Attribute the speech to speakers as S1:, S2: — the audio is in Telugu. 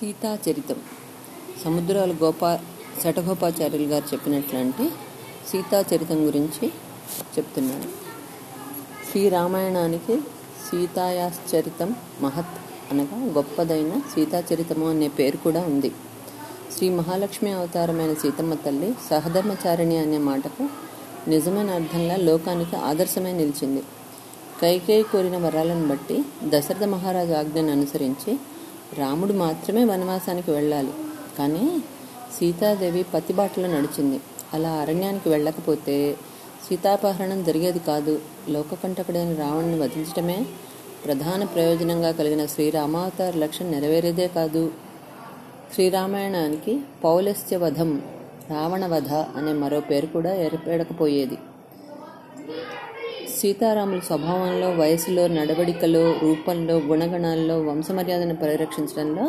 S1: సీతాచరితం సముద్రాల గోపా శటగోపాచార్యులు గారు చెప్పినట్లాంటి సీతాచరితం గురించి చెప్తున్నాను శ్రీరామాయణానికి సీతాయాశ్చరితం మహత్ అనగా గొప్పదైన సీతాచరితము అనే పేరు కూడా ఉంది. శ్రీ మహాలక్ష్మి అవతారమైన సీతమ్మ తల్లి సహధర్మచారిణి అనే మాటకు నిజమైన అర్థంగా లోకానికి ఆదర్శమై నిలిచింది. కైకేయి కోరిన వరాలను బట్టి దశరథ మహారాజు ఆజ్ఞను అనుసరించి రాముడు మాత్రమే వనవాసానికి వెళ్ళాలి. కానీ సీతాదేవి పతిబాటలో నడిచింది. అలా అరణ్యానికి వెళ్ళకపోతే సీతాపహరణం జరిగేది కాదు. లోకకంటకుడైన రావణ్ణి వధించడమే ప్రధాన ప్రయోజనంగా కలిగిన శ్రీరామావతార లక్ష్యం నెరవేరేదే కాదు. శ్రీరామాయణానికి పౌలస్య వధం రావణ వధ అనే మరో పేరు కూడా ఏర్పడకపోయేది. సీతారాముల స్వభావంలో వయసులో నడవడికలో రూపంలో గుణగణాల్లో వంశమర్యాదను పరిరక్షించడంలో